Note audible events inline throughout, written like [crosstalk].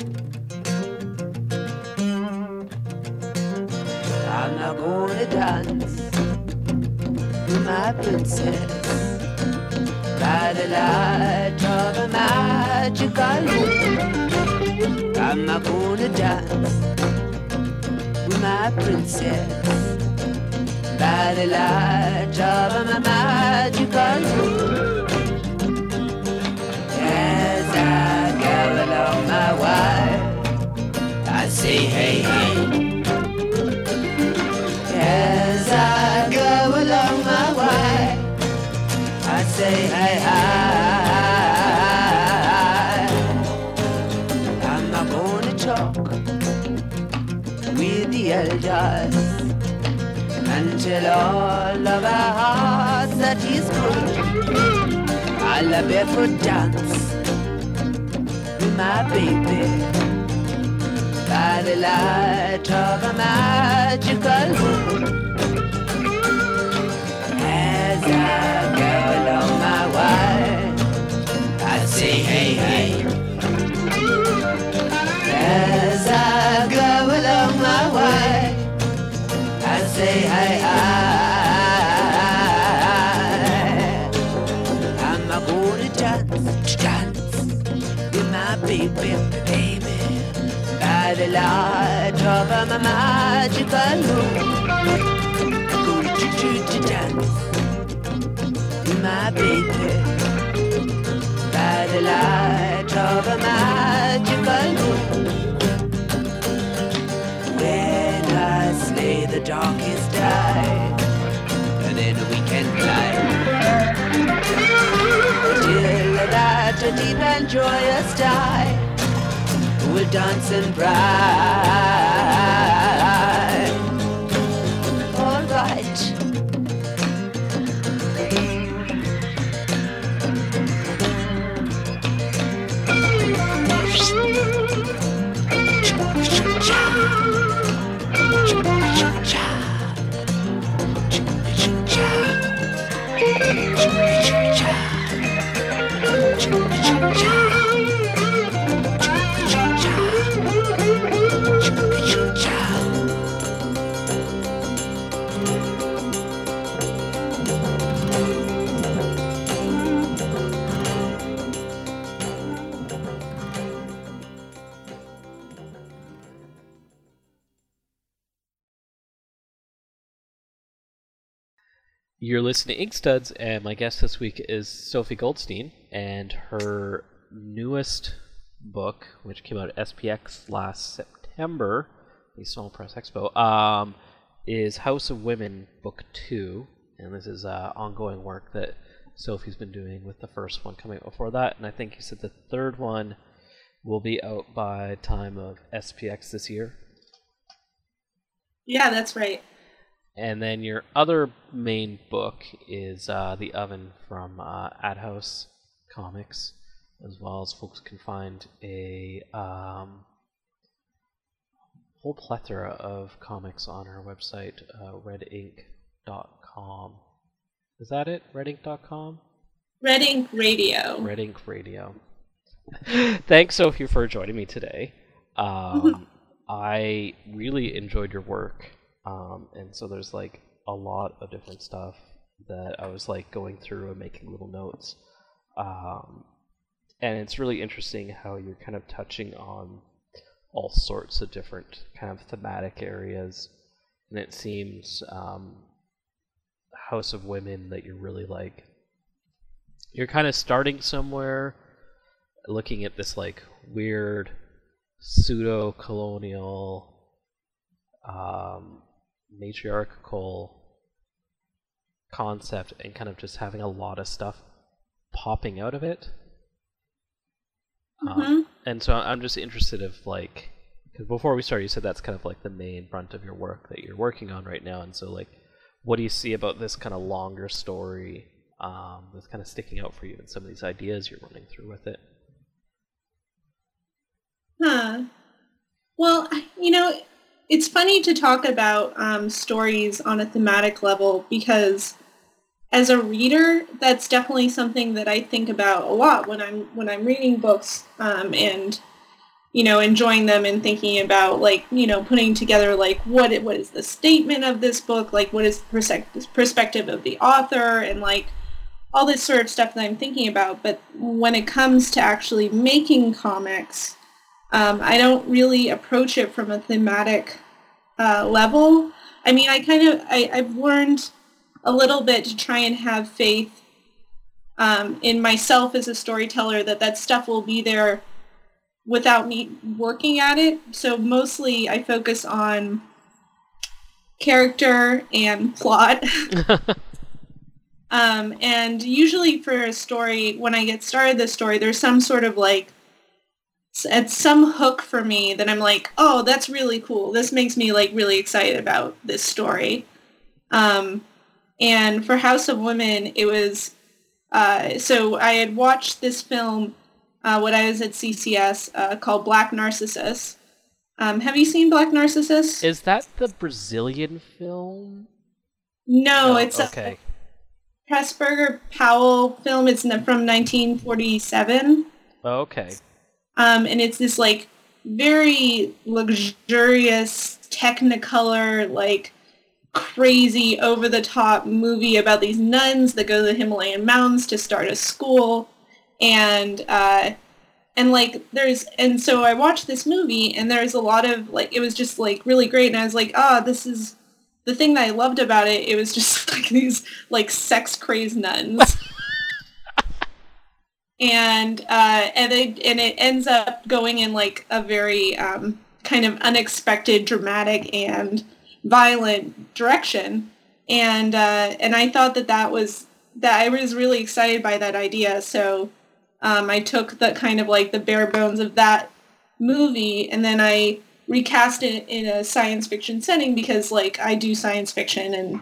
I'm not gonna dance with my princess by the light of a magical moon. I'm not gonna dance my princess by the light of a magical moon. Go along my way, I say hey hey. As I go along my way, I say hi hi. I'm not gonna talk with the elders until all of our hearts that is good. I'll barefoot dance my baby by the light of a magical moon. As I go along my way, I say hey hey. As I go along my way, I say hey hi. My baby, by the light of a magical moon. Going to to to my baby. By the light of a magical moon. When I slay the darkest and then we can fly. Till that deep and joyous die will dance and bright. You're listening to Inkstuds, and my guest this week is Sophie Goldstein, and her newest book, which came out at SPX last September, the Small Press Expo, um, is House of Women, Book Two, and this is uh, ongoing work that Sophie's been doing with the first one coming out before that, and I think you said the third one will be out by time of SPX this year. Yeah, that's right. And then your other main book is uh, The Oven from uh, Adhouse Comics, as well as folks can find a um, whole plethora of comics on our website, uh, redink.com. Is that it? Redink.com? Red Ink Radio. Red Ink Radio. [laughs] Thanks, Sophie, for joining me today. [laughs] Um, I really enjoyed your work. Um, and so there's like a lot of different stuff that I was like going through and making little notes. Um, and it's really interesting how you're kind of touching on all sorts of different kind of thematic areas. And it seems um, House of Women that you're really like, you're kind of starting somewhere, looking at this like weird pseudo colonial um, matriarchal concept and kind of just having a lot of stuff popping out of it. Mm-hmm. Um, and so I'm just interested if like because before we started, you said that's kind of like the main brunt of your work that you're working on right now, and so like, what do you see about this kind of longer story um, that's kind of sticking out for you, and some of these ideas you're running through with it? Huh. Well, you know, it's funny to talk about um, stories on a thematic level because as a reader, that's definitely something that I think about a lot when I'm when I'm reading books. Um, and you know, enjoying them and thinking about like, you know, putting together like what it what is the statement of this book, like what is the perspective of the author and like all this sort of stuff that I'm thinking about. But when it comes to actually making comics, um, I don't really approach it from a thematic uh, level. I mean, I kind of I, I've learned a little bit to try and have faith um, in myself as a storyteller that that stuff will be there without me working at it. So mostly I focus on character and plot. [laughs] um, and usually for a story, when I get started the story, there's some sort of like at some hook for me that I'm like, oh, that's really cool. This makes me like really excited about this story. Um, and for House of Women, it was uh, so I had watched this film uh, when I was at CCS uh, called Black Narcissus. Um, have you seen Black Narcissus? Is that the Brazilian film? No, it's okay. a Pressburger Powell film. It's from 1947. okay. Um, and it's this like very luxurious Technicolor like crazy over the top movie about these nuns that go to the Himalayan mountains to start a school. And uh and like there's and so I watched this movie and there's a lot of like it was just like really great. And I was like ah oh, this is the thing that I loved about it. It was just [laughs] like these like sex crazed nuns [laughs] and uh and it and it ends up going in like a very um kind of unexpected dramatic and violent direction and uh and I thought that that was that I was really excited by that idea so um, I took the kind of like the bare bones of that movie and then I recast it in a science fiction setting because like I do science fiction and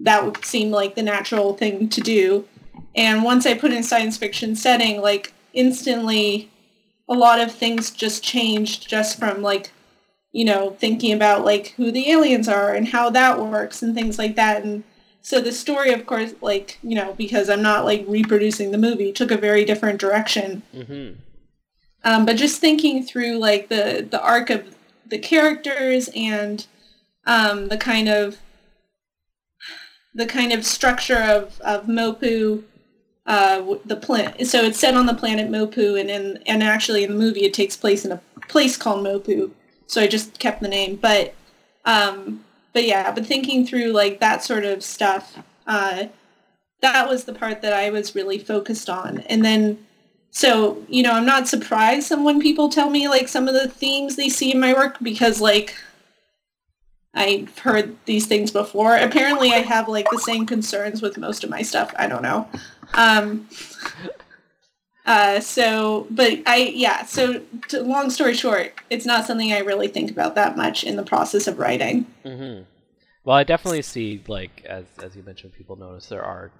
that would seem like the natural thing to do. And once I put in science fiction setting, like instantly a lot of things just changed just from like, you know, thinking about like who the aliens are and how that works and things like that. And so the story, of course, like, you know, because I'm not like reproducing the movie, took a very different direction. Mm-hmm. Um, but just thinking through like the, the arc of the characters and um, the kind of the kind of structure of, of Mopu, uh, the planet. So it's set on the planet Mopu, and in, and actually in the movie it takes place in a place called Mopu. So I just kept the name, but um, but yeah, but thinking through like that sort of stuff, uh, that was the part that I was really focused on. And then, so, you know, I'm not surprised some when people tell me like some of the themes they see in my work because like I've heard these things before. Apparently I have like the same concerns with most of my stuff. I don't know. Um, uh, so, but I, yeah, so long story short, it's not something I really think about that much in the process of writing. Mm-hmm. Well, I definitely see, like, as, as you mentioned, people notice there are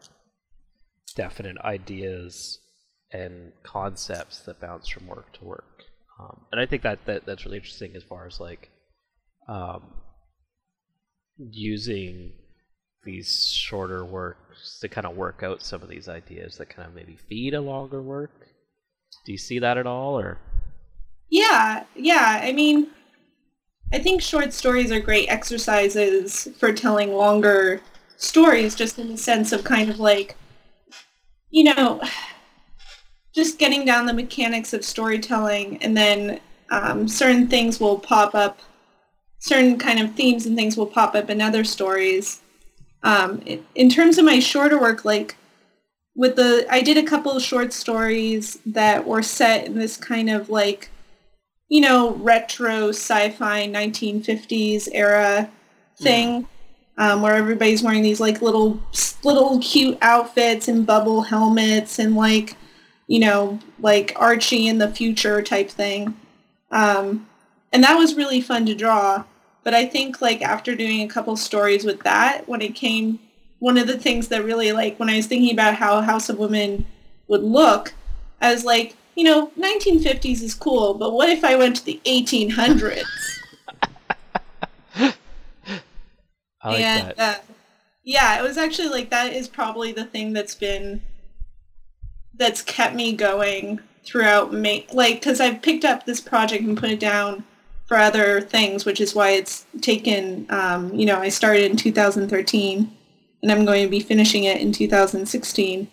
definite ideas and concepts that bounce from work to work. Um, and I think that, that that's really interesting as far as, like, um, using these shorter works to kind of work out some of these ideas that kind of maybe feed a longer work. Do you see that at all, or? Yeah, yeah. I mean, I think short stories are great exercises for telling longer stories, just in the sense of kind of like, you know, just getting down the mechanics of storytelling, and then um, certain things will pop up, certain kind of themes and things will pop up in other stories um, in terms of my shorter work, like with the, I did a couple of short stories that were set in this kind of like, you know, retro sci-fi 1950s era thing. Um, where everybody's wearing these like little little cute outfits and bubble helmets and like you know like Archie in the future type thing, um, and that was really fun to draw. But I think like after doing a couple stories with that, when it came, one of the things that really like when I was thinking about how House of Women would look, I was like, you know, 1950s is cool, but what if I went to the 1800s? [laughs] I like and, that. Uh, yeah, it was actually like that is probably the thing that's been that's kept me going throughout make like because I've picked up this project and put it down for other things, which is why it's taken. Um, you know, I started in 2013, and I'm going to be finishing it in 2016.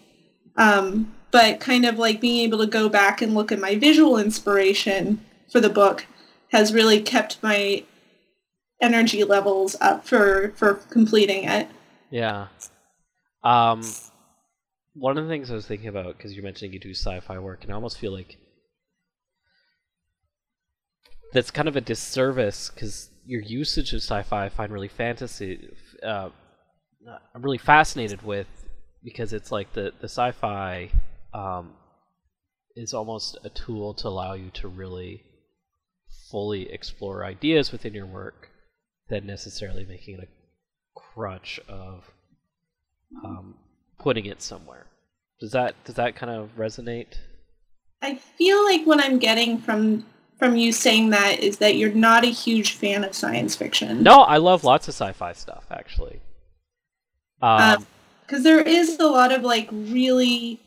Um, but kind of like being able to go back and look at my visual inspiration for the book has really kept my energy levels up for for completing it. Yeah. Um, one of the things I was thinking about because you're mentioning you do sci-fi work, and I almost feel like that's kind of a disservice because your usage of sci-fi I find really fantasy. Uh, I'm really fascinated with because it's like the the sci-fi um, is almost a tool to allow you to really fully explore ideas within your work than necessarily making it a crutch of um, putting it somewhere. Does that does that kind of resonate? I feel like what I'm getting from from you saying that is that you're not a huge fan of science fiction. No, I love lots of sci-fi stuff actually. Um, because uh, there is a lot of like really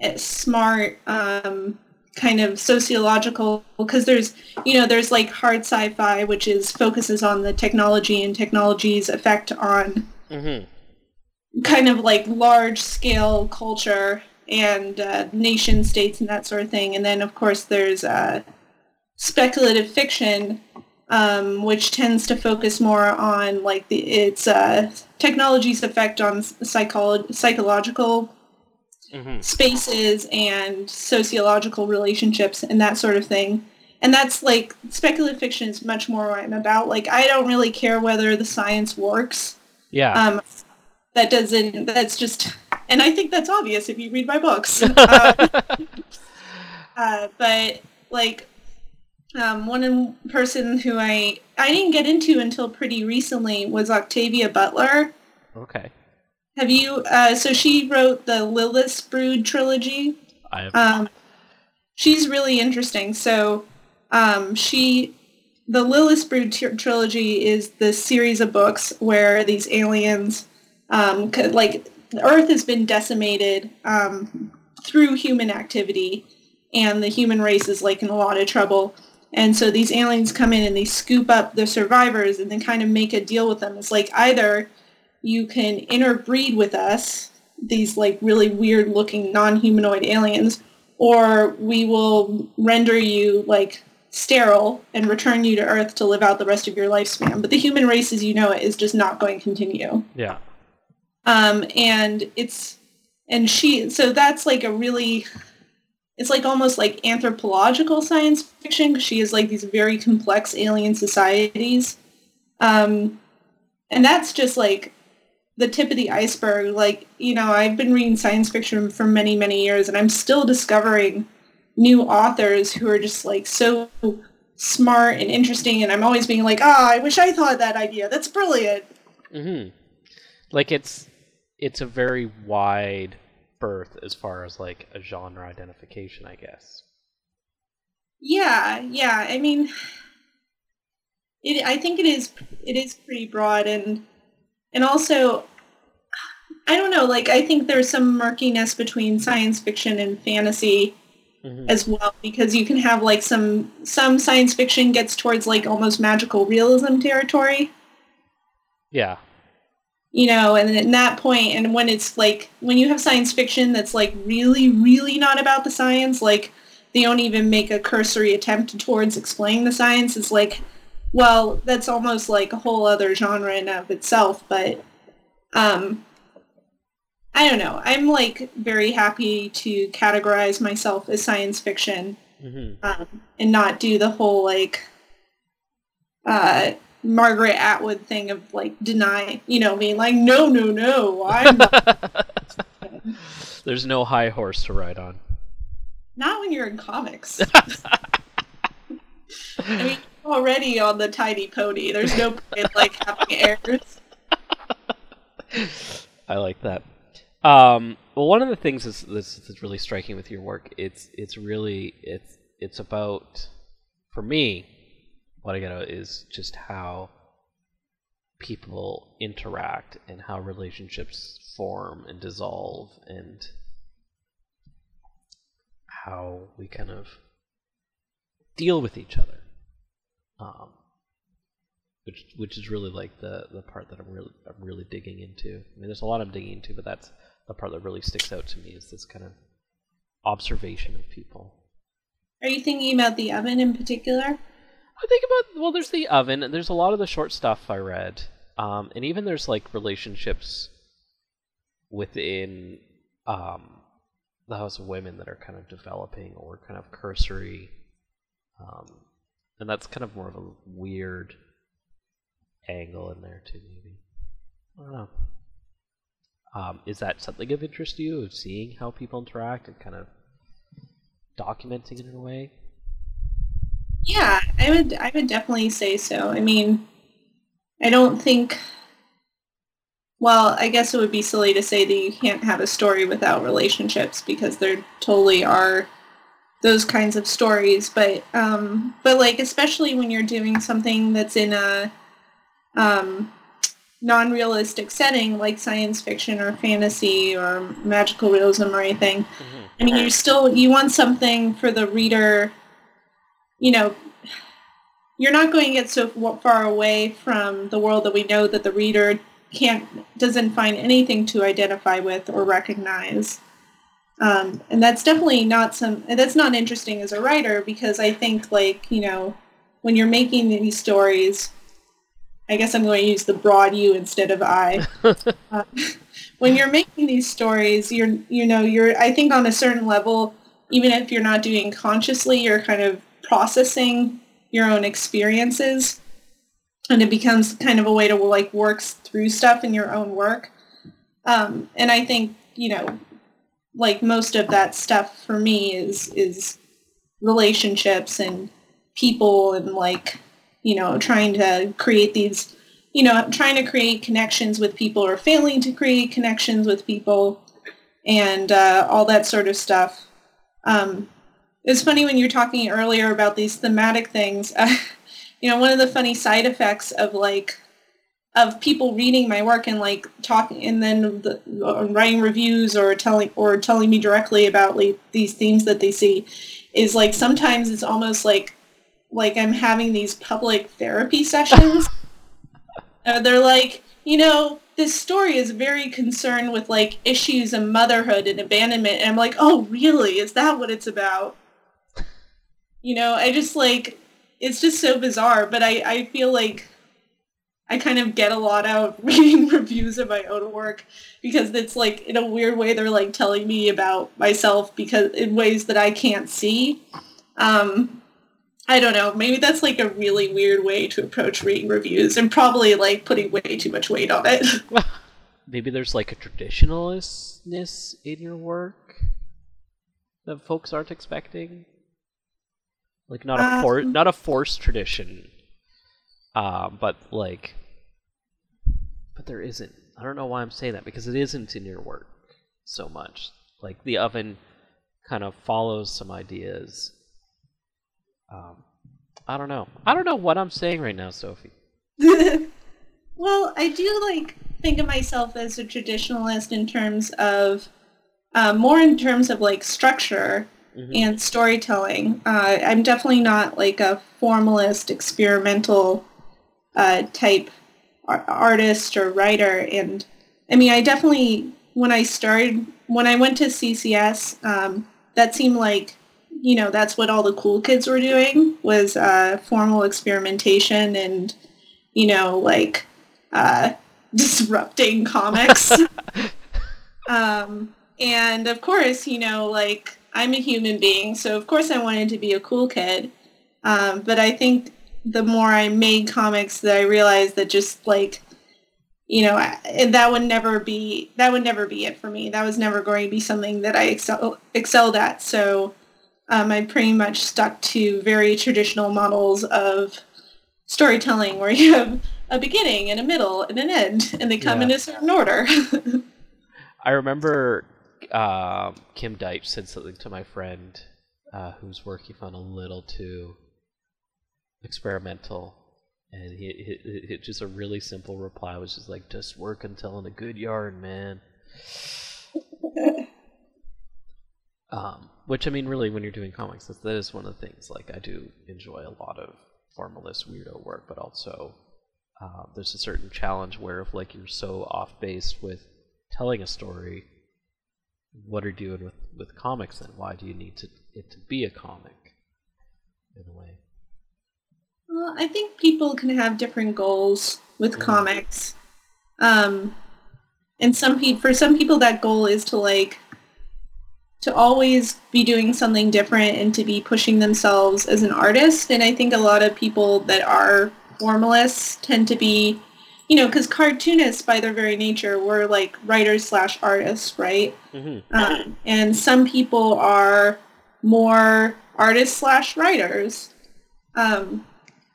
eh, smart um, kind of sociological because there's you know there's like hard sci-fi which is focuses on the technology and technology's effect on mm-hmm. kind of like large scale culture and uh, nation states and that sort of thing and then of course there's uh, speculative fiction um, which tends to focus more on like the its uh, technology's effect on psycholo- psychological mm-hmm. spaces and sociological relationships and that sort of thing. And that's like speculative fiction is much more what I'm about. Like I don't really care whether the science works. Yeah. Um, that doesn't. That's just, and I think that's obvious if you read my books. [laughs] um, uh, but like um, one person who I I didn't get into until pretty recently was Octavia Butler. Okay. Have you? Uh, so she wrote the Lilith's Brood trilogy. I have. Um, she's really interesting. So um, she, the Lilith's Brood t- trilogy is the series of books where these aliens, um, could, like Earth has been decimated um, through human activity, and the human race is like in a lot of trouble. And so these aliens come in and they scoop up the survivors and then kind of make a deal with them. It's like either you can interbreed with us, these like really weird looking non-humanoid aliens, or we will render you like sterile and return you to Earth to live out the rest of your lifespan. But the human race as you know it is just not going to continue. Yeah. Um, and it's and she so that's like a really it's like almost like anthropological science fiction because she has like these very complex alien societies. Um, and that's just like the tip of the iceberg. Like, you know, I've been reading science fiction for many, many years and I'm still discovering new authors who are just like so smart and interesting and I'm always being like, ah, oh, I wish I thought that idea. That's brilliant. Mm-hmm. Like it's it's a very wide berth as far as like a genre identification, I guess. Yeah, yeah. I mean, it. I think it is. It is pretty broad, and and also I don't know, like I think there's some murkiness between science fiction and fantasy mm-hmm. as well because you can have like some some science fiction gets towards like almost magical realism territory. Yeah. You know, and at that point and when it's like when you have science fiction that's like really really not about the science, like they don't even make a cursory attempt towards explaining the science, it's like well, that's almost like a whole other genre in of itself, but um, I don't know. I'm like very happy to categorize myself as science fiction mm-hmm. um, and not do the whole like uh, Margaret Atwood thing of like deny, you know, being like, no, no, no, I'm. [laughs] There's no high horse to ride on. Not when you're in comics. [laughs] I mean, already on the tiny pony. There's no point like having errors. I like that. Um, well, one of the things is, that's, that's really striking with your work. It's it's really it's it's about for me what I get out is just how people interact and how relationships form and dissolve and how we kind of deal with each other. Um, which which is really like the the part that I'm really I'm really digging into. I mean, there's a lot I'm digging into, but that's the part that really sticks out to me is this kind of observation of people. Are you thinking about the oven in particular? I think about well, there's the oven. and There's a lot of the short stuff I read, um, and even there's like relationships within um, the House of Women that are kind of developing or kind of cursory, um, and that's kind of more of a weird angle in there too. Maybe I don't know. Um, is that something of interest to you, of seeing how people interact and kind of documenting it in a way? Yeah, I would I would definitely say so. I mean, I don't think well, I guess it would be silly to say that you can't have a story without relationships because there totally are those kinds of stories, but um but like especially when you're doing something that's in a um non-realistic setting like science fiction or fantasy or magical realism or anything. Mm-hmm. I mean, you still you want something for the reader you know, you're not going to get so far away from the world that we know that the reader can't doesn't find anything to identify with or recognize. Um, and that's definitely not some that's not interesting as a writer because I think like you know when you're making these stories, I guess I'm going to use the broad you instead of I. [laughs] uh, when you're making these stories, you're you know you're I think on a certain level, even if you're not doing consciously, you're kind of processing your own experiences and it becomes kind of a way to like work through stuff in your own work. Um, and i think you know like most of that stuff for me is is relationships and people and like you know trying to create these you know trying to create connections with people or failing to create connections with people and uh, all that sort of stuff. Um, it's funny when you were talking earlier about these thematic things. Uh, [laughs] you know, one of the funny side effects of like of people reading my work and like talking and then the, uh, writing reviews or telling or telling me directly about like these themes that they see is like sometimes it's almost like like I'm having these public therapy [laughs] sessions. uh, they're like, you know, this story is very concerned with like issues of motherhood and abandonment. And I'm like, oh, really? Is that what it's about? You know, I just like it's just so bizarre, but I, I feel like I kind of get a lot out [laughs] reading reviews of my own work because it's like in a weird way they're like telling me about myself because in ways that I can't see. Um, I don't know. Maybe that's like a really weird way to approach reading reviews and probably like putting way too much weight on it. [laughs] Maybe there's like a traditionalistness in your work that folks aren't expecting. Like not a uh, for not a forced tradition, uh, but like, but there isn't. I don't know why I'm saying that because it isn't in your work so much. Like the oven kind of follows some ideas. Um, I don't know. I don't know what I'm saying right now, Sophie. [laughs] well, I do like think of myself as a traditionalist in terms of uh, more in terms of like structure mm-hmm. and storytelling. Uh, I'm definitely not like a formalist, experimental uh, type ar- artist or writer. And I mean, I definitely, when I started, when I went to CCS, um, that seemed like, you know, that's what all the cool kids were doing was uh, formal experimentation and, you know, like uh, [laughs] disrupting comics. [laughs] um, and of course, you know, like I'm a human being, so of course I wanted to be a cool kid. Um, but I think the more I made comics, that I realized that just like, you know, that would never be that would never be it for me. That was never going to be something that I excel, excelled at. So um, I pretty much stuck to very traditional models of storytelling, where you have a beginning and a middle and an end, and they come yeah. in a certain order. [laughs] I remember uh, Kim Deitch said something to my friend uh, whose work he found a little too experimental, and he, he, he, just a really simple reply was just like, "Just work until in a good yarn, man." [laughs] Um, which I mean, really, when you're doing comics, that that is one of the things. Like, I do enjoy a lot of formalist weirdo work, but also uh, there's a certain challenge where if like you're so off base with telling a story, what are you doing with with comics then? Why do you need to it to be a comic in a way? Well, I think people can have different goals with comics. Um, and some people, for some people, that goal is to like to always be doing something different and to be pushing themselves as an artist. And I think a lot of people that are formalists tend to be, you know, because cartoonists by their very nature were like writers slash artists, right? Mm-hmm. Um, and some people are more artists slash writers. Um,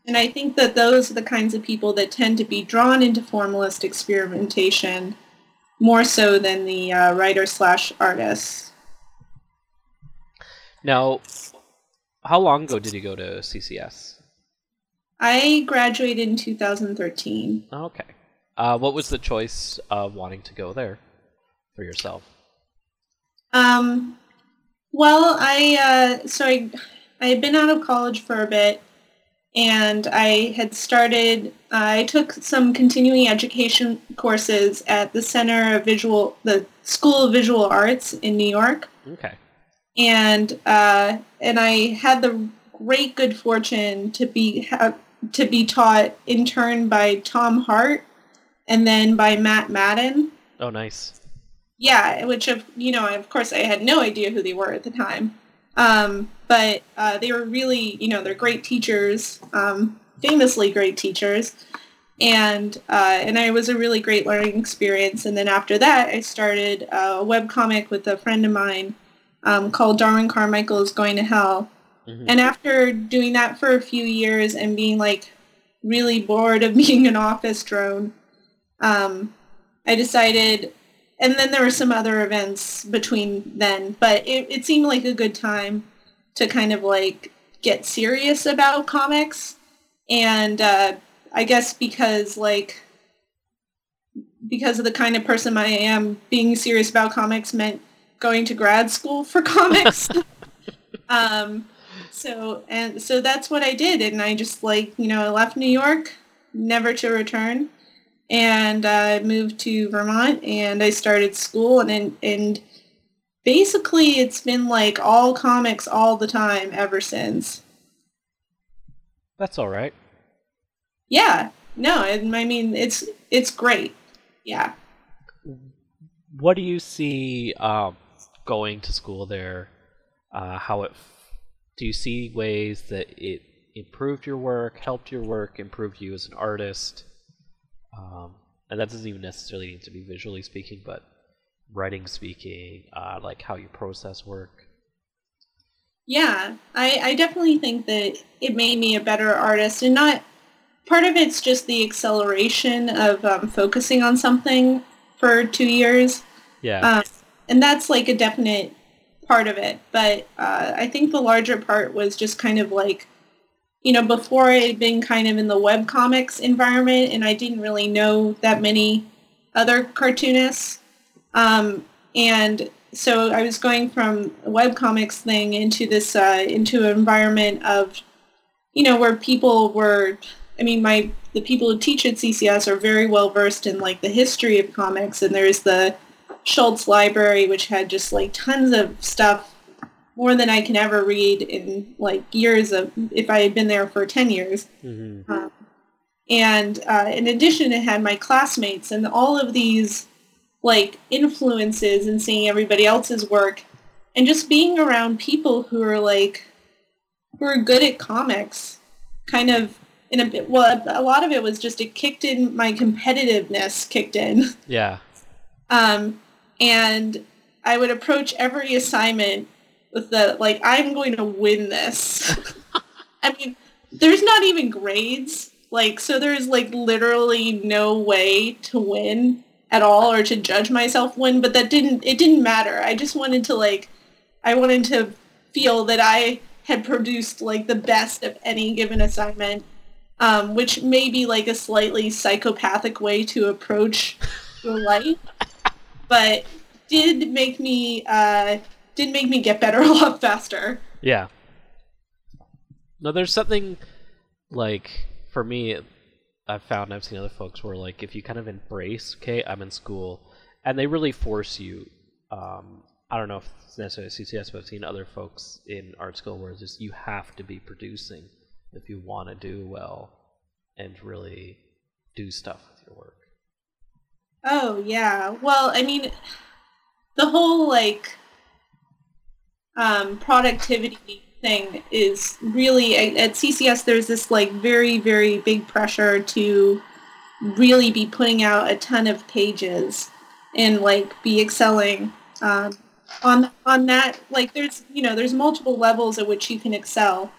and I think that those are the kinds of people that tend to be drawn into formalist experimentation more so than the uh, writer slash artists. Now, how long ago did you go to CCS? I graduated in 2013. Okay. Uh, what was the choice of wanting to go there for yourself? Um, well, I uh, so I I had been out of college for a bit, and I had started. I took some continuing education courses at the Center of Visual, the School of Visual Arts in New York, Okay. and uh, and I had the great good fortune to be ha- to be taught in turn by Tom Hart, and then by Matt Madden. Oh, nice. Yeah, which of you know, of course, I had no idea who they were at the time, um, but uh, they were really, you know, they're great teachers, um, famously great teachers, and uh, and I was a really great learning experience. And then after that, I started a web comic with a friend of mine um, called Darwin Carmichael's Going to Hell. Mhm. And after doing that for a few years and being like really bored of [laughs] being an office drone, um, I decided, and then there were some other events between then, but it, it seemed like a good time to kind of like get serious about comics. And uh, I guess because like because of the kind of person I am, being serious about comics meant going to grad school for [laughs] comics. [laughs] um, so and so that's what I did, and I just like you know I left New York, never to return, and I moved to Vermont, and I started school, and and, and basically it's been like all comics all the time ever since. That's all right. Yeah, no, I, I mean it's it's great. Yeah. What do you see um, going to school there? Uh, how it? Do you see ways that it improved your work, helped your work, improved you as an artist? Um, and that doesn't even necessarily need to be visually speaking, but writing speaking, uh, like how you process work. Yeah, I, I definitely think that it made me a better artist, and not part of it's just the acceleration of um, focusing on something for two years, Yeah. um, and that's like a definite part of it. But uh, I think the larger part was just kind of like, you know, before I had been kind of in the web comics environment, and I didn't really know that many other cartoonists, um, and so I was going from a webcomics thing into this uh, into an environment of, you know, where people were. I mean, my the people who teach at CCS are very well versed in like the history of comics, and there's the Schulz Library, which had just like tons of stuff, more than I can ever read in like years of if I had been there for ten years. hmm Um, and uh, in addition, it had my classmates and all of these like influences and seeing everybody else's work and just being around people who are like who are good at comics kind of in a bit well a lot of it was just it kicked in my competitiveness kicked in Yeah. um, and I would approach every assignment with the like, I'm going to win this. [laughs] I mean, there's not even grades, like, so there's like literally no way to win at all or to judge myself win. But that didn't it didn't matter. I just wanted to like, I wanted to feel that I had produced like the best of any given assignment. Um, which may be like a slightly psychopathic way to approach your life but did make me uh, did make me get better [laughs] a lot faster. Yeah. No, there's something like for me. I've found I've seen other folks where like if you kind of embrace, okay, I'm in school, and they really force you. Um, I don't know if it's necessarily CCS, but I've seen other folks in art school where it's just you have to be producing if you want to do well and really do stuff. Oh yeah. Well, I mean, the whole like um, productivity thing is really at, CCS. There's this like very very big pressure to really be putting out a ton of pages and like be excelling um, on on that. Like there's you know there's multiple levels at which you can excel,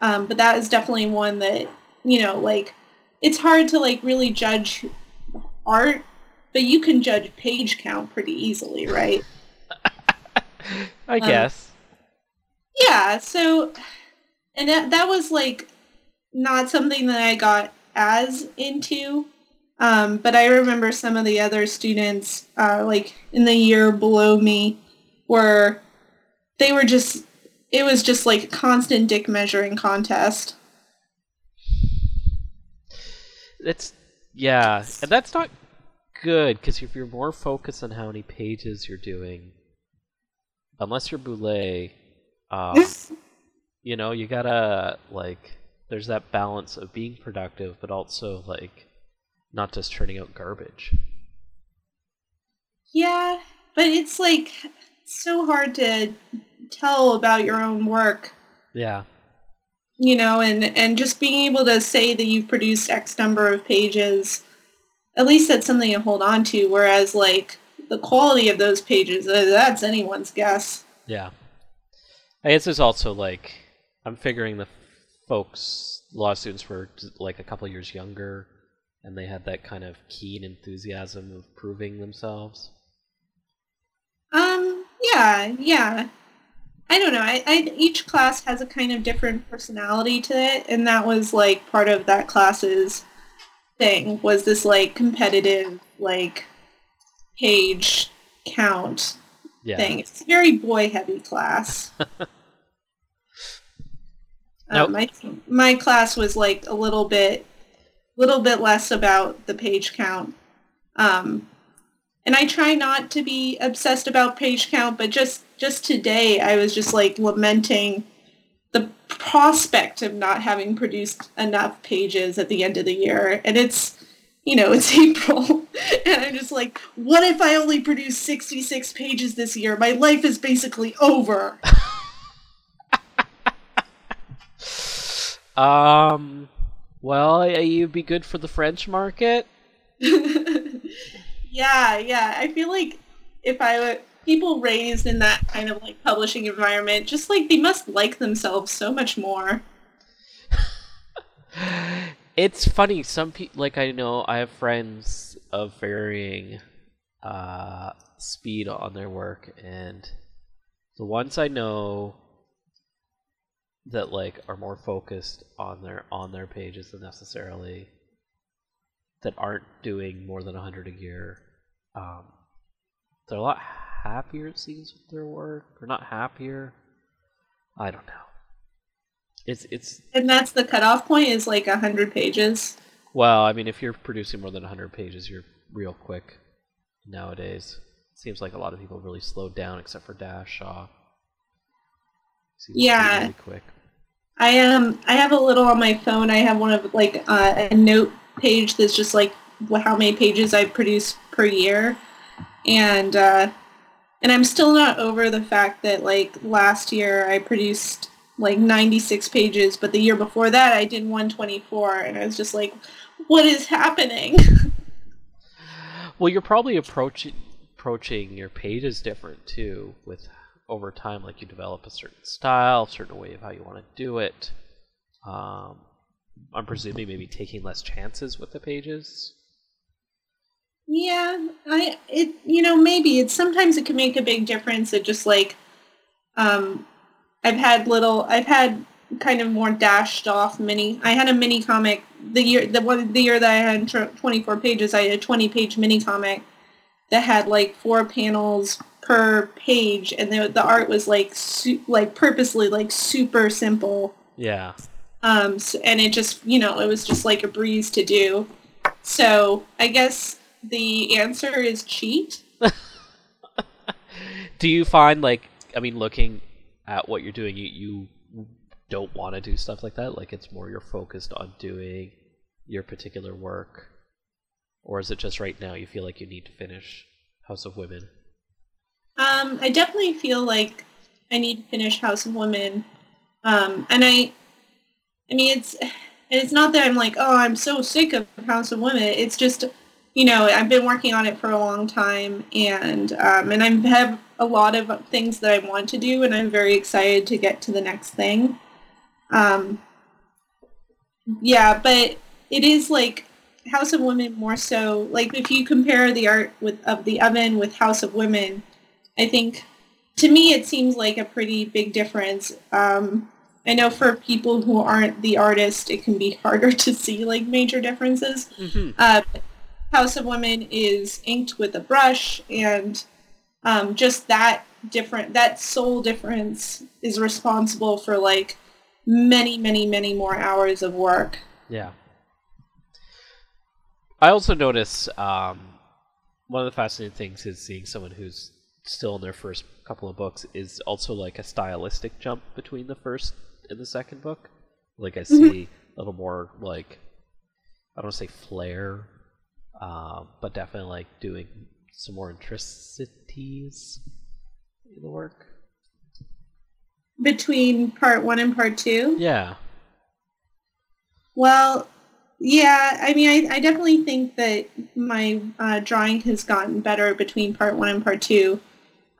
um, but that is definitely one that you know like it's hard to like really judge art, but you can judge page count pretty easily, right? [laughs] I guess. Yeah, so and that that was like not something that I got as into. Um, but I remember some of the other students, uh, like in the year below me, were they were just it was just like a constant dick measuring contest. It's yeah, and that's not good because if you're more focused on how many pages you're doing, unless you're Boulet, um, [laughs] you know, you gotta like. There's that balance of being productive, but also like not just turning out garbage. Yeah, but it's like so hard to tell about your own work. Yeah. You know, and and just being able to say that you've produced X number of pages, at least that's something to hold on to. Whereas like the quality of those pages, uh, that's anyone's guess. Yeah. I guess there's also like I'm figuring the folks, law students were like a couple years younger, and they had that kind of keen enthusiasm of proving themselves. Um. Yeah. Yeah. I don't know. I, I each class has a kind of different personality to it, and that was like part of that class's thing was this like competitive like page count Yeah. thing. It's a very boy heavy class. [laughs] Now- Uh, my my class was like a little bit little bit less about the page count. Um, and I try not to be obsessed about page count, but just just today I was just like lamenting the prospect of not having produced enough pages at the end of the year. And it's you know, [laughs] it's April. And I'm just like, what if I only produce 66 pages this year? My life is basically over. [laughs] Um. Well, uh, you'd be good for the French market. [laughs] yeah, yeah. I feel like if I were people raised in that kind of like publishing environment, just like they must like themselves so much more. It's funny. Some people, like I know, I have friends of varying uh, speed on their work, and the ones I know that like are more focused on their on their pages than necessarily that aren't doing more than 100 a year um, they're a lot happier it seems with their work or not happier i don't know it's it's And that's the cutoff point is like a hundred pages. well i mean if you're producing more than 100 pages you're real quick nowadays seems like a lot of people really slowed down except for dash shaw Seems Yeah. really quick I um I have a little on my phone. I have one of like uh, a note page that's just like how many pages I produce per year, and uh, and I'm still not over the fact that like last year I produced like 96 pages, but the year before that I did 124, and I was just like, what is happening? [laughs] Well, you're probably approaching approaching your pages different too, with over time, like you develop a certain style, certain way of how you want to do it. Um, I'm presuming maybe taking less chances with the pages. Yeah, I it you know maybe it's sometimes it can make a big difference. It just like um, I've had little I've had kind of more dashed off mini. I had a mini comic the year the one the year that I had 24 pages. I had a 20 page mini comic that had like four panels per page, and the the art was like su- like purposely like super simple. Yeah. Um, s and it just you know it was just like a breeze to do. So I guess the answer is cheat. [laughs] Do you find like I mean looking at what you're doing you, you don't want to do stuff like that like it's more you're focused on doing your particular work or is it just right now you feel like you need to finish House of Women? Um, I definitely feel like I need to finish House of Women, um, and I, I mean, it's it's not that I'm like, oh, I'm so sick of House of Women. It's just, you know, I've been working on it for a long time, and um, and I have a lot of things that I want to do, and I'm very excited to get to the next thing. Um, yeah, but it is like House of Women more so like if you compare the art with of the oven with House of Women, I think to me it seems like a pretty big difference. Um, I know for people who aren't the artist, it can be harder [laughs] to see like major differences. Mm-hmm. Uh, House of Women is inked with a brush, and um, just that different that sole difference is responsible for like many, many, many more hours of work. Yeah. I also notice um, one of the fascinating things is seeing someone who's still in their first couple of books is also like a stylistic jump between the first and the second book. Like I see a little more like I don't want to say flair, uh, but definitely like doing some more intricacies in the work. Between part one and part two? Yeah. Well, yeah, I mean, I, I definitely think that my uh, drawing has gotten better between part one and part two.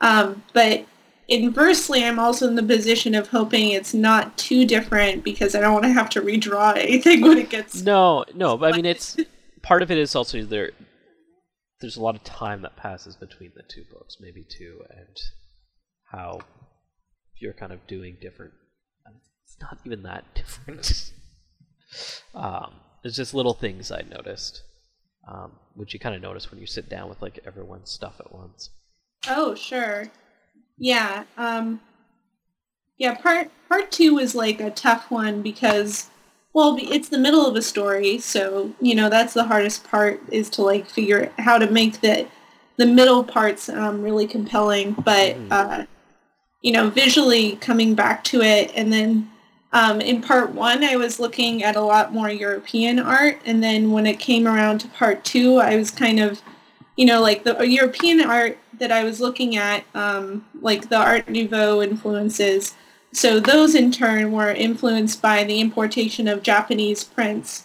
Um, but inversely, I'm also in the position of hoping it's not too different because I don't want to have to redraw anything when it gets. No, no, but I mean, it's [laughs] part of it is also there. There's a lot of time that passes between the two books, maybe two, and how you're kind of doing different. It's not even that [laughs] different. um, it's just little things I noticed, um, which you kind of notice when you sit down with like everyone's stuff at once. Oh, sure. Yeah. Um, yeah. Part part two was like a tough one because, well, it's the middle of a story, so you know that's the hardest part is to like figure how to make the the middle parts um, really compelling. But Mhm. uh, you know, visually coming back to it, and then um, in part one, I was looking at a lot more European art, and then when it came around to part two, I was kind of, you know, like the European art that I was looking at, um, like the Art Nouveau influences. So those in turn were influenced by the importation of Japanese prints.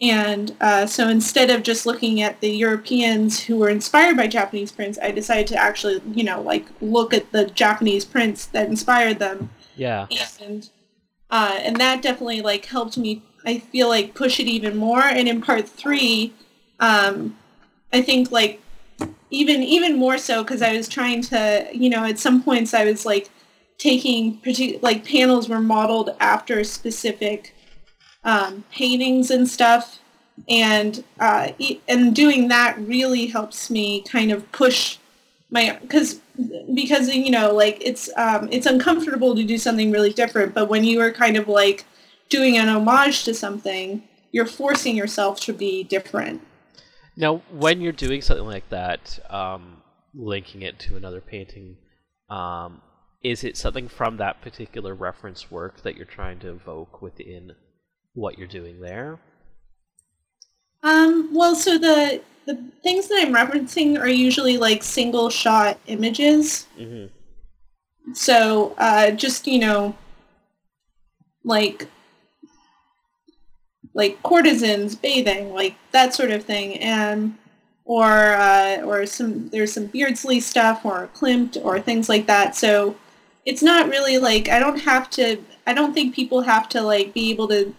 And uh, so instead of just looking at the Europeans who were inspired by Japanese prints, I decided to actually, you know, like look at the Japanese prints that inspired them Yeah. and uh, and that definitely like helped me i feel like push it even more and in part three um, i think like even even more so because i was trying to you know at some points i was like taking like panels were modeled after specific um, paintings and stuff. And uh, and doing that really helps me kind of push my because because you know like it's um it's uncomfortable to do something really different but when you are kind of like doing an homage to something you're forcing yourself to be different. Now, when you're doing something like that, um, linking it to another painting, um, is it something from that particular reference work that you're trying to evoke within what you're doing there? um well so the the things that i'm referencing are usually like single shot images. Hmm so uh just you know like like courtesans bathing like that sort of thing. And or uh, or some there's some beardsley stuff or klimt or things like that. So it's not really like i don't have to i don't think people have to like be able to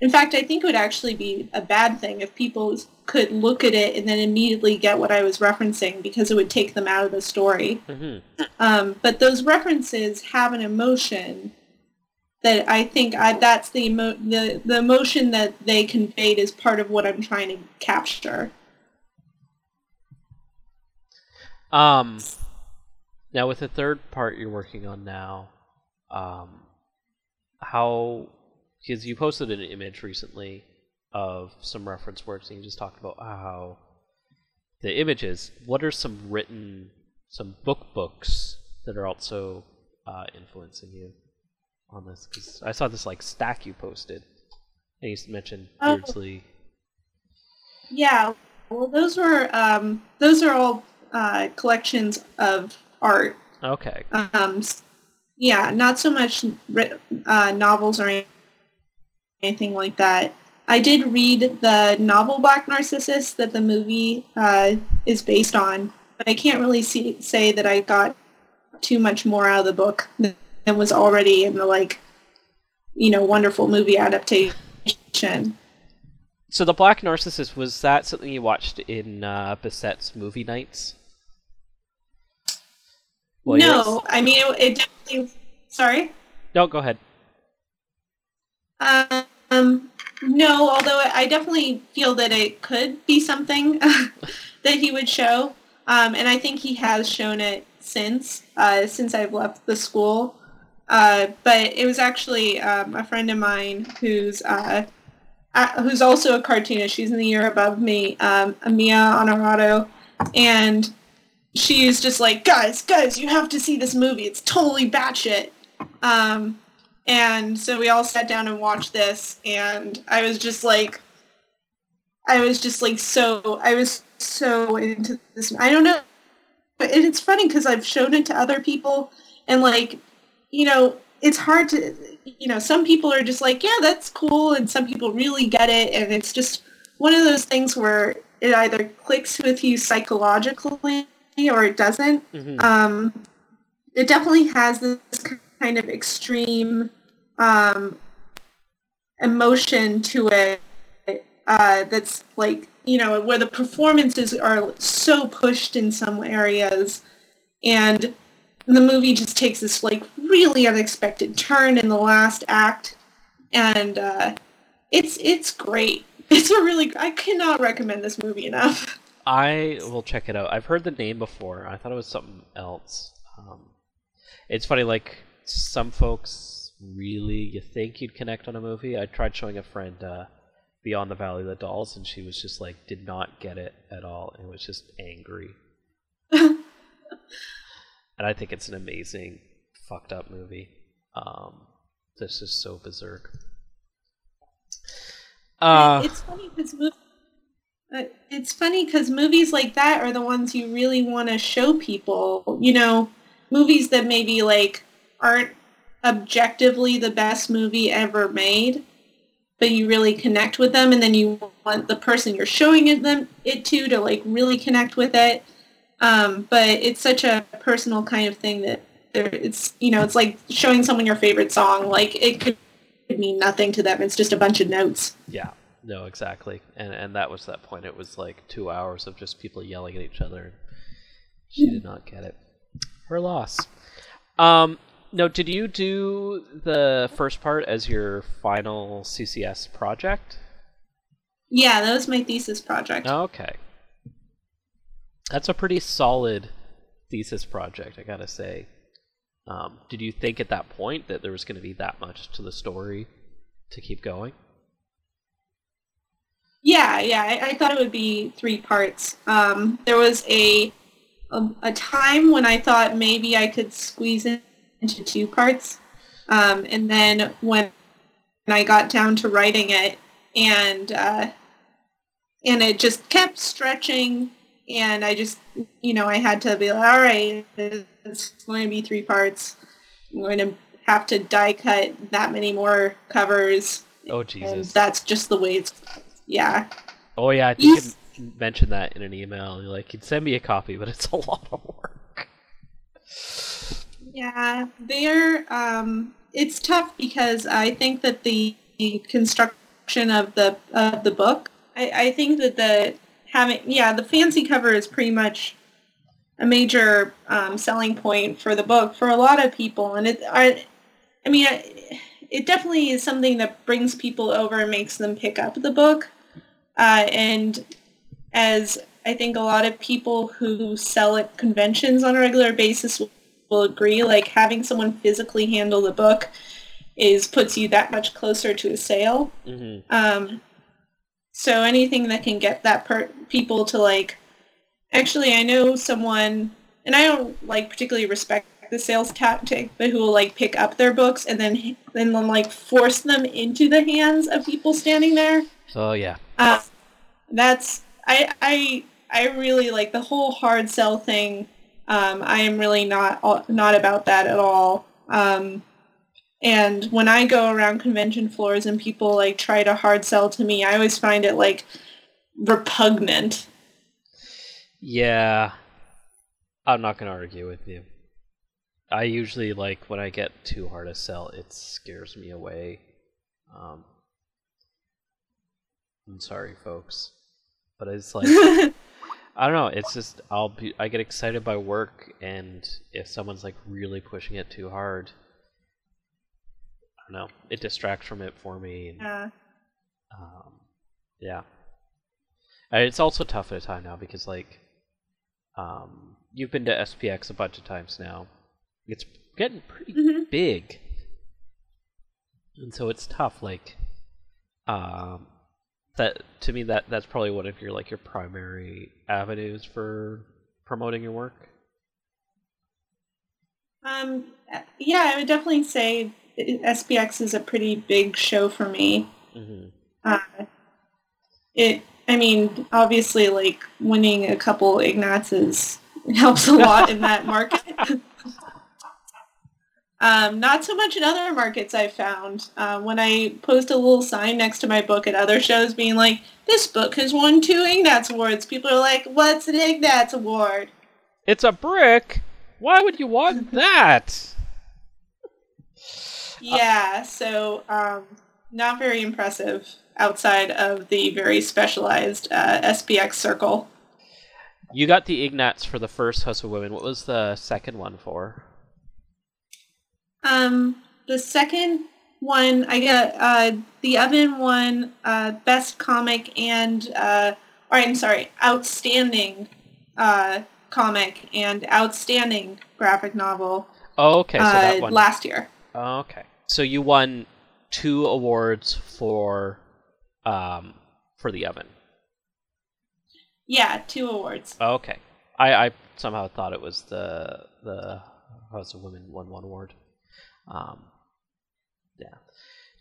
in fact i think it would actually be a bad thing if people could look at it and then immediately get what i was referencing because it would take them out of the story hmm um, but those references have an emotion that I think I, that's the, emo- the the emotion that they conveyed is part of what I'm trying to capture. Um, Now, with the third part you're working on now, um, how because you posted an image recently of some reference works, and you just talked about how the images. What are some written, some book books that are also uh, influencing you on this? Because I saw this like stack you posted, and you mentioned Oh. Beardsley. Yeah, well, those were um, those are all uh, collections of art. Okay, Um, yeah, not so much uh, novels or anything like that. I did read the novel Black Narcissus that the movie uh, is based on, but I can't really see, say that I got too much more out of the book than was already in the like, you know, wonderful movie adaptation. so the Black Narcissus was that something you watched in uh, Bissette's movie nights? Well, no, I mean it, it definitely. Sorry. No, go ahead. Um, no, although I definitely feel that it could be something [laughs] that he would show, um, and I think he has shown it since uh, since I've left the school. Uh, but it was actually um, a friend of mine who's uh, uh, who's also a cartoonist. She's in the year above me, um, Amelia Onorato, and she's just like, guys, guys, you have to see this movie. It's totally batshit. Um, and so we all sat down and watched this, and I was just like, I was just like so, I was so into this. I don't know, but it's funny because I've shown it to other people, and like, you know, it's hard to, you know, some people are just like, yeah, that's cool, and some people really get it, and it's just one of those things where it either clicks with you psychologically or it doesn't Mhm. um, it definitely has this kind of extreme um, emotion to it uh, that's like you know where the performances are so pushed in some areas and the movie just takes this like really unexpected turn in the last act and uh, it's it's great [laughs] it's a really i cannot recommend this movie enough I will check it out. I've heard the name before. I thought it was something else. Um, it's funny, like some folks really you think you'd connect on a movie. I tried showing a friend uh, Beyond the Valley of the Dolls, and she was just like did not get it at all, and was just angry. [laughs] and I think it's an amazing, fucked up movie. Um, that's just so berserk. Uh, it's funny because uh, it's funny because movies like that are the ones you really want to show people. You know, movies that maybe like aren't objectively the best movie ever made, but you really connect with them, and then you want the person you're showing it them it to to like really connect with it. Um, but it's such a personal kind of thing that there, it's you know it's like showing someone your favorite song. Like it could mean nothing to them. It's just a bunch of notes. Yeah, no, exactly, and and that was that point. It was like two hours of just people yelling at each other. She did not get it. Her loss. Um, no, did you do the first part as your final CCS project? Yeah, that was my thesis project. Okay, that's a pretty solid thesis project, I gotta say. Um, did you think at that point that there was going to be that much to the story to keep going? Yeah, yeah, I, I thought it would be three parts. Um, there was a, a a time when I thought maybe I could squeeze it into two parts, um, and then when I got down to writing it, and uh, and it just kept stretching, and I just you know I had to be like, all right, it's going to be three parts. I'm going to have to die cut that many more covers, Oh and Jesus! that's just the way it's. Yeah. Oh yeah, I think you mentioned that in an email. You're like, you'd send me a copy, but it's [laughs] a lot of work. Yeah, they're um it's tough because I think that the construction of the of the book I, I think that the having yeah, the fancy cover is pretty much a major um, selling point for the book for a lot of people and it I I mean I, it definitely is something that brings people over and makes them pick up the book. Uh, and as I think a lot of people who sell at conventions on a regular basis will will agree. Like having someone physically handle the book is puts you that much closer to a sale. hmm Um, so anything that can get that per- people to like, actually, I know someone, and I don't like particularly respect the sales tactic, but who will like pick up their books and then then like force them into the hands of people standing there. Oh yeah, Uh, that's I I I really like the whole hard sell thing. Um, I am really not not about that at all. Um, and when I go around convention floors and people like try to hard sell to me, I always find it like repugnant. yeah. I'm not gonna argue with you. I usually like when I get too hard to sell, it scares me away. Um, I'm sorry, folks, but it's [laughs] like I don't know. It's just I'll be I get excited by work, and if someone's like really pushing it too hard, I don't know. It distracts from it for me. And, Uh, um, yeah. And it's also tough at a time now because like, um, you've been to SPX a bunch of times now. It's getting pretty Mhm. big, and so it's tough. Like, um, that to me that that's probably one of your like your primary avenues for promoting your work. um, yeah, I would definitely say SPX is a pretty big show for me. hmm Uh, it, I mean, obviously, like winning a couple Ignatses [laughs] helps a lot in that market. [laughs] um, not so much in other markets. I found uh, when I post a little sign next to my book at other shows, being like, "This book has won two Ignatz awards." People are like, "What's an Ignatz award?" It's a brick. Why would you want [laughs] that? Yeah, so um, not very impressive outside of the very specialized uh, SPX circle. You got the Ignatz for the first House of Women. What was the second one for? Um, the second one, I got uh, the oven one, uh, best comic and, uh, or I'm sorry, outstanding uh, comic and outstanding graphic novel Oh, okay, so uh, that one. last year. Oh, okay, so you won two awards for, um, for the oven. Yeah, two awards. Oh, okay, I, I somehow thought it was the the House of Women won one award. Um, yeah.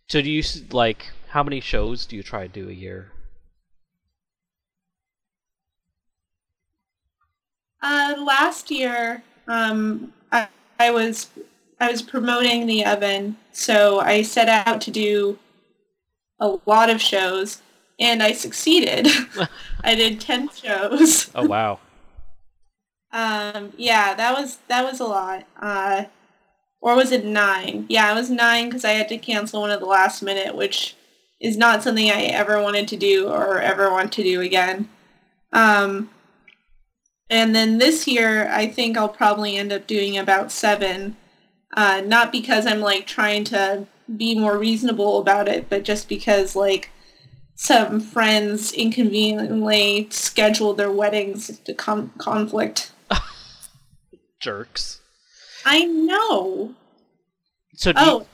So do you like how many shows do you try to do a year? Uh, last year, um, I, I was I was promoting the oven, so I set out to do a lot of shows, and I succeeded. [laughs] I did ten shows. Oh wow. [laughs] Um, yeah, that was that was a lot. Uh, or was it nine? Yeah, it was nine because I had to cancel one at the last minute, which is not something I ever wanted to do or ever want to do again. Um, and then this year, I think I'll probably end up doing about seven. Uh, not because I'm like trying to be more reasonable about it, but just because like some friends inconveniently scheduled their weddings to com- conflict. [laughs] Jerks. I know. So do you- Oh,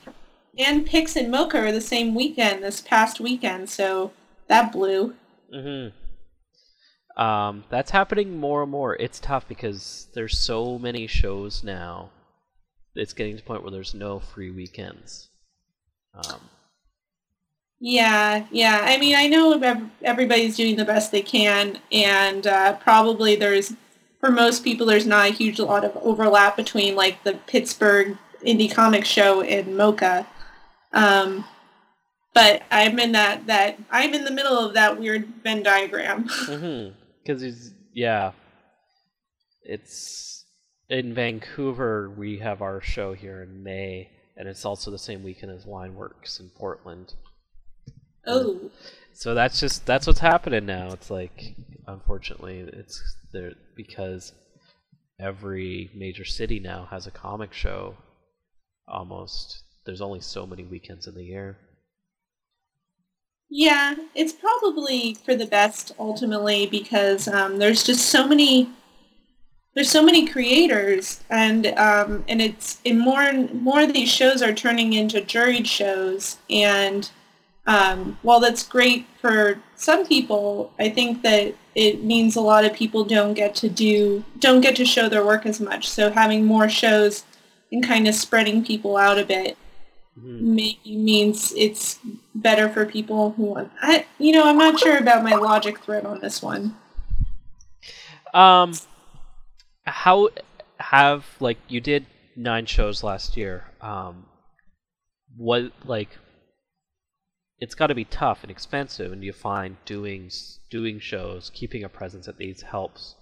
and Pix and MoCCA are the same weekend this past weekend, so that blew. Mm-hmm. Um, that's happening more and more. It's tough because there's so many shows now. It's getting to the point where there's no free weekends. Um, Yeah, yeah. I mean, I know everybody's doing the best they can, and uh, probably there's, for most people, there's not a huge lot of overlap between like the Pittsburgh indie comic show and MoCCA. Um, but I'm in that that I'm in the middle of that weird Venn diagram. [laughs] mm-hmm. Because it's yeah, it's in Vancouver. We have our show here in May, and it's also the same weekend as Lineworks in Portland. oh, So that's just that's what's happening now. It's like unfortunately it's there because every major city now has a comic show almost. There's only so many weekends in the year. Yeah, it's probably for the best ultimately because um, there's just so many there's so many creators, and um, and it's in more and more of these shows are turning into juried shows, and um, while that's great for some people, I think that it means a lot of people don't get to do don't get to show their work as much. So having more shows and kind of spreading people out a bit mm-hmm. may, means it's better for people who want. I you know I'm not sure about my logic thread on this one. Um, how have like you did nine shows last year? Um, what like it's got to be tough and expensive, and you find doing doing shows, keeping a presence at these helps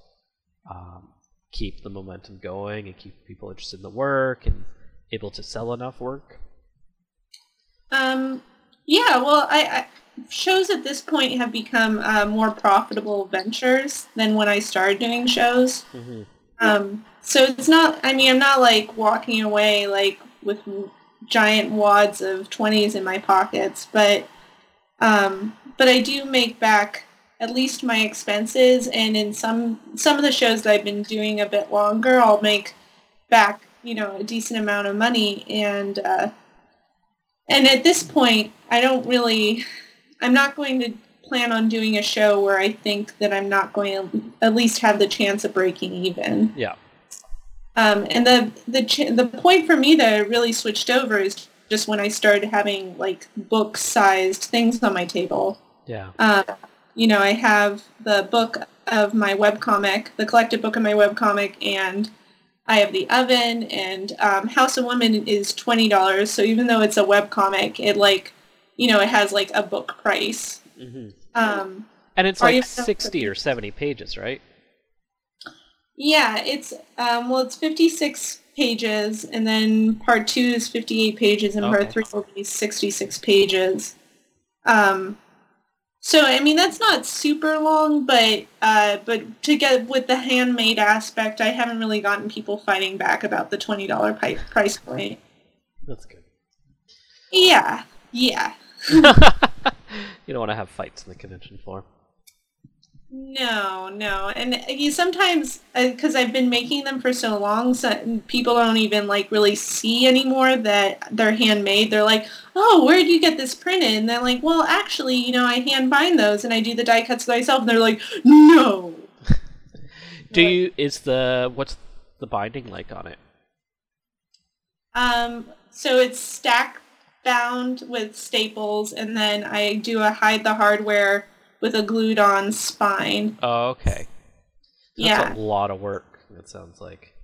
um, keep the momentum going and keep people interested in the work and able to sell enough work. Um. Yeah. Well, I, I shows at this point have become uh, more profitable ventures than when I started doing shows. Mm-hmm. Um. So it's not. I mean, I'm not like walking away like with giant wads of 20s in my pockets, but um, but I do make back at least my expenses, and in some some of the shows that I've been doing a bit longer, I'll make back you know a decent amount of money, and uh, and at this point, I don't really, I'm not going to plan on doing a show where I think that I'm not going to at least have the chance of breaking even. Yeah. Um, and the the ch- the point for me that really switched over is just when I started having like book-sized things on my table. Yeah. Uh, you know, I have the book of my webcomic, the collected book of my webcomic, and I have the oven, and um, House of Women is twenty dollars. So even though it's a webcomic, it like, you know, it has like a book price. Mm-hmm. Um, and it's like sixty or seventy pages, right? Yeah, it's um, well, it's fifty-six pages, and then part two is fifty-eight pages, and okay. part three will be sixty-six pages. Um, so I mean that's not super long, but uh, but to get with the handmade aspect, I haven't really gotten people fighting back about the twenty dollar price point. That's good. Yeah, yeah. [laughs] you don't want to have fights in the convention floor. No, no, and you sometimes because uh, I've been making them for so long, so people don't even like really see anymore that they're handmade. They're like, "Oh, where did you get this printed?" And they're like, "Well, actually, you know, I hand bind those and I do the die cuts myself." And they're like, "No." [laughs] do you? Is the what's the binding like on it? Um, so it's stack bound with staples, and then I do a hide the hardware with a glued on spine. Oh, okay. That's yeah. a lot of work, it sounds like.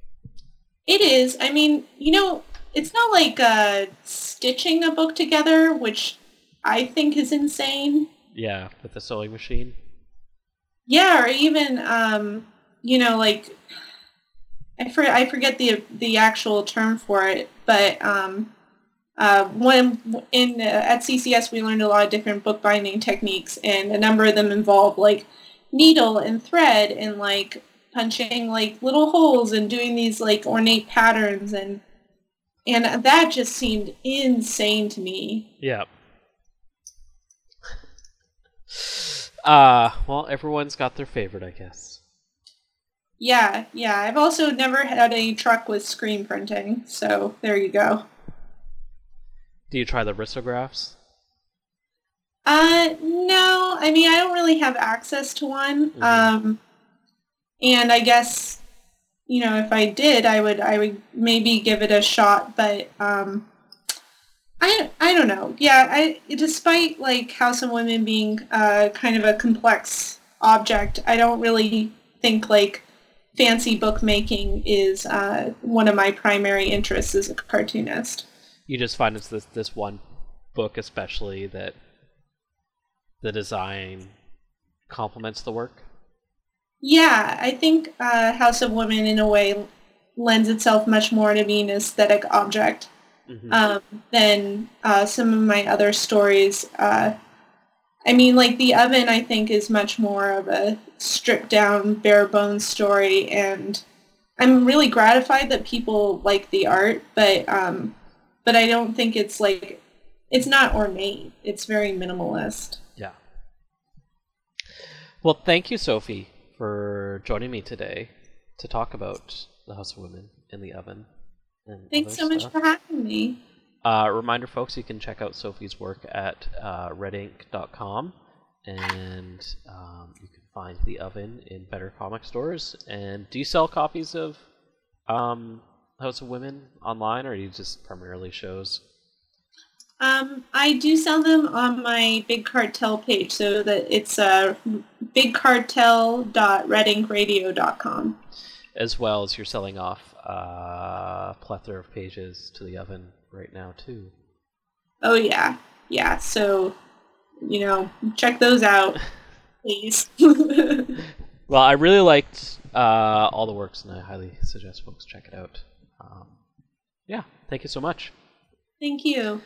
It is. I mean, you know, it's not like uh, stitching a book together, which I think is insane. Yeah, with the sewing machine. Yeah, or even, um, you know, like I, for, I forget the the actual term for it, but um, uh, when in uh, at CCS we learned a lot of different bookbinding techniques, and a number of them involve like needle and thread and like punching like little holes and doing these like ornate patterns and and that just seemed insane to me. Yeah. Uh, well, everyone's got their favorite, I guess. Yeah, yeah. I've also never had a truck with screen printing, so there you go. Do you try the risographs? Uh, no. I mean, I don't really have access to one. Mm-hmm. Um, and I guess, you know, if I did, I would, I would maybe give it a shot. But um, I, I don't know. Yeah, I, despite like House of Women being uh, kind of a complex object, I don't really think like fancy bookmaking is uh, one of my primary interests as a cartoonist you just find it's this this one book especially that the design complements the work. Yeah, I think uh, House of Women in a way lends itself much more to being an aesthetic object mm-hmm. um, than uh, some of my other stories. Uh, I mean, like The Oven, I think, is much more of a stripped down, bare bones story, and I'm really gratified that people like the art, but um, but I don't think it's like it's not ornate. It's very minimalist. Yeah. Well, thank you, Sophie, for joining me today. to talk about the House of Women in the oven. And Thanks so much for having me. Uh, reminder, folks, you can check out Sophie's work at uh, redink.com, and um, you can find The Oven in better comic stores. And do you sell copies of um, House of Women online, or do you just primarily shows? Um, I do sell them on my Big Cartel page, so that it's uh, bigcartel.redinkradio.com. As well as you're selling off uh, a plethora of pages to The Oven right now, too. Oh yeah, yeah. So, you know, check those out, [laughs] please. [laughs] Well, I really liked uh, all the works, and I highly suggest folks check it out. Um, yeah, thank you so much. Thank you.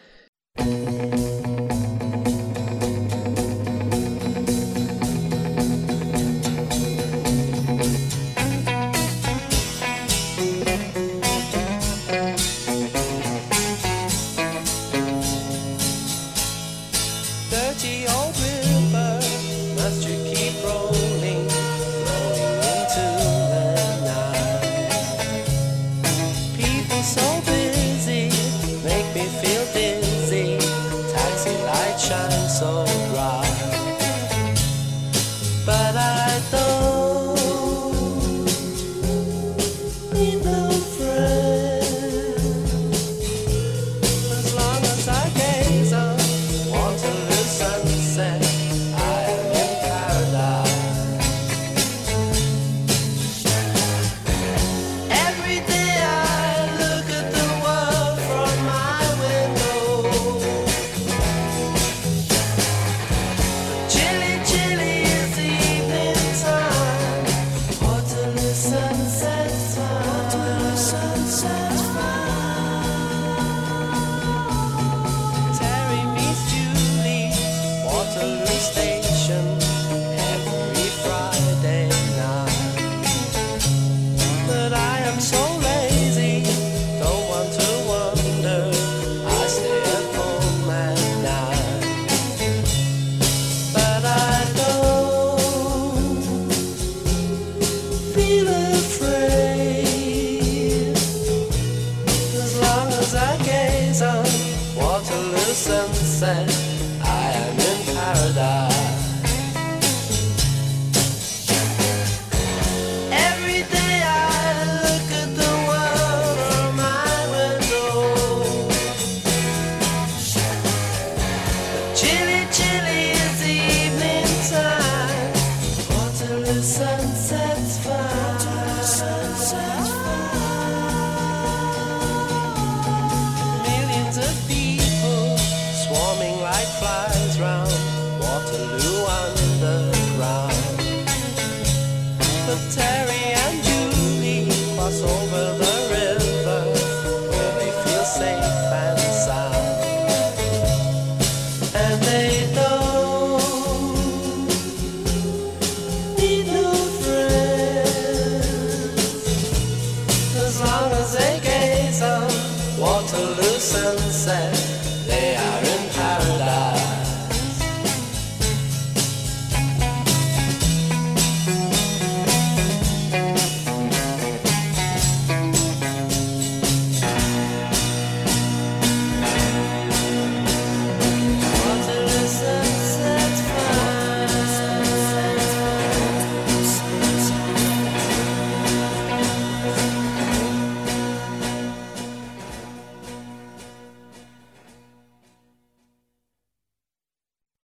feeling